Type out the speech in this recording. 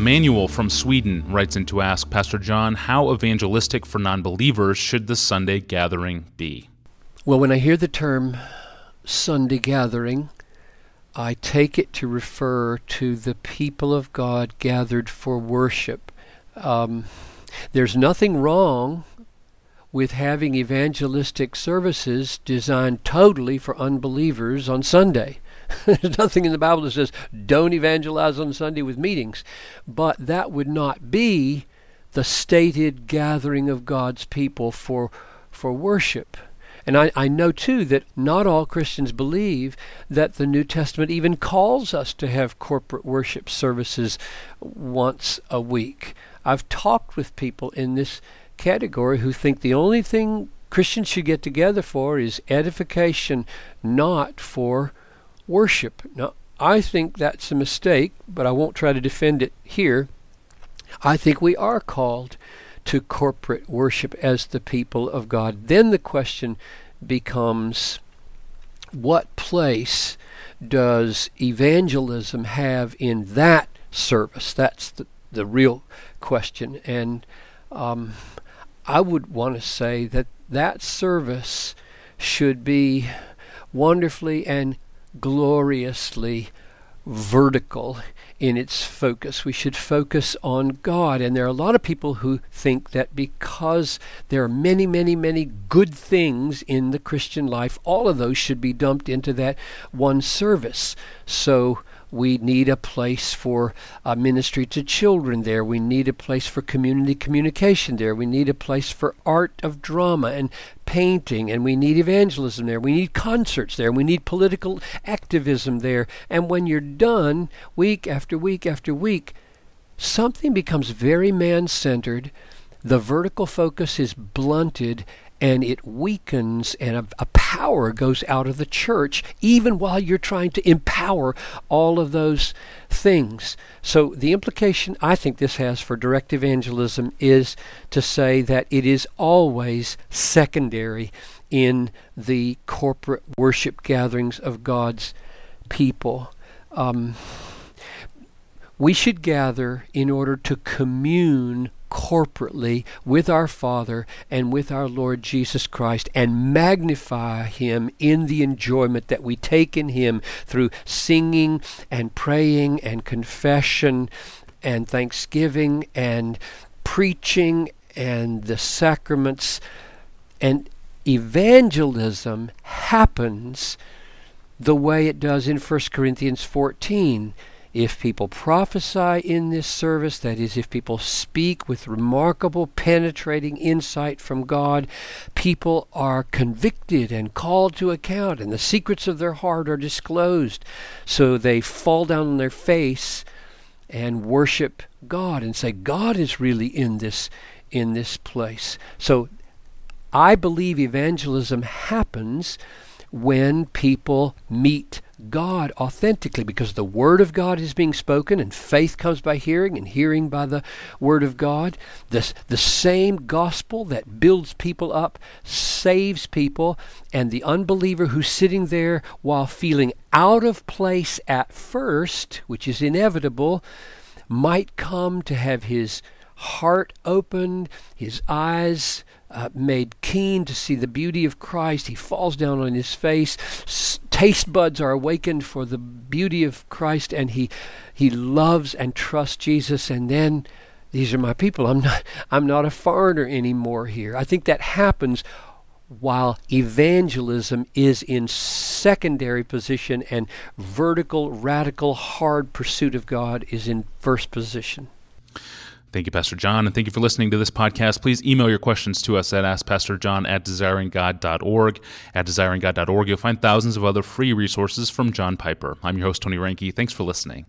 Emmanuel from Sweden writes in to ask Pastor John, how evangelistic for non believers should the Sunday gathering be? Well, when I hear the term Sunday gathering, I take it to refer to the people of God gathered for worship. Um, there's nothing wrong with having evangelistic services designed totally for unbelievers on Sunday. There's nothing in the Bible that says don't evangelize on Sunday with meetings. But that would not be the stated gathering of God's people for, for worship. And I, I know too that not all Christians believe that the New Testament even calls us to have corporate worship services once a week. I've talked with people in this category who think the only thing Christians should get together for is edification, not for worship. Now, I think that's a mistake, but I won't try to defend it here. I think we are called to corporate worship as the people of God. Then the question becomes what place does evangelism have in that service? That's the, the real question. And um, I would want to say that that service should be wonderfully and gloriously vertical in its focus. We should focus on God. And there are a lot of people who think that because there are many, many, many good things in the Christian life, all of those should be dumped into that one service. So we need a place for uh, ministry to children there. We need a place for community communication there. We need a place for art of drama and painting, and we need evangelism there. We need concerts there. We need political activism there. And when you're done, week after week after week, something becomes very man centered. The vertical focus is blunted, and it weakens and a, a, power goes out of the church even while you're trying to empower all of those things. So the implication i think this has for direct evangelism is to say that it is always secondary in the corporate worship gatherings of god's people. Um, we should gather in order to commune corporately with our Father and with our Lord Jesus Christ and magnify Him in the enjoyment that we take in Him through singing and praying and confession and thanksgiving and preaching and the sacraments. And evangelism happens the way it does in 1 Corinthians 14 if people prophesy in this service, that is, if people speak with remarkable, penetrating insight from God, people are convicted and called to account, and the secrets of their heart are disclosed. So they fall down on their face and worship God and say, God is really in this in this place. So I believe evangelism happens when people meet God authentically because the Word of God is being spoken and faith comes by hearing and hearing by the Word of God. This, the same gospel that builds people up saves people, and the unbeliever who's sitting there while feeling out of place at first, which is inevitable, might come to have his heart opened, his eyes uh, made keen to see the beauty of Christ. He falls down on his face. Taste buds are awakened for the beauty of Christ, and he he loves and trusts Jesus. And then these are my people. I'm not I'm not a foreigner anymore here. I think that happens while evangelism is in secondary position and vertical, radical, hard pursuit of God is in first position. Thank you, Pastor John, and thank you for listening to this podcast. Please email your questions to us at AskPastorJohn at desiringgod.org. At desiringgod.org, you'll find thousands of other free resources from John Piper. I'm your host, Tony Reinke. Thanks for listening.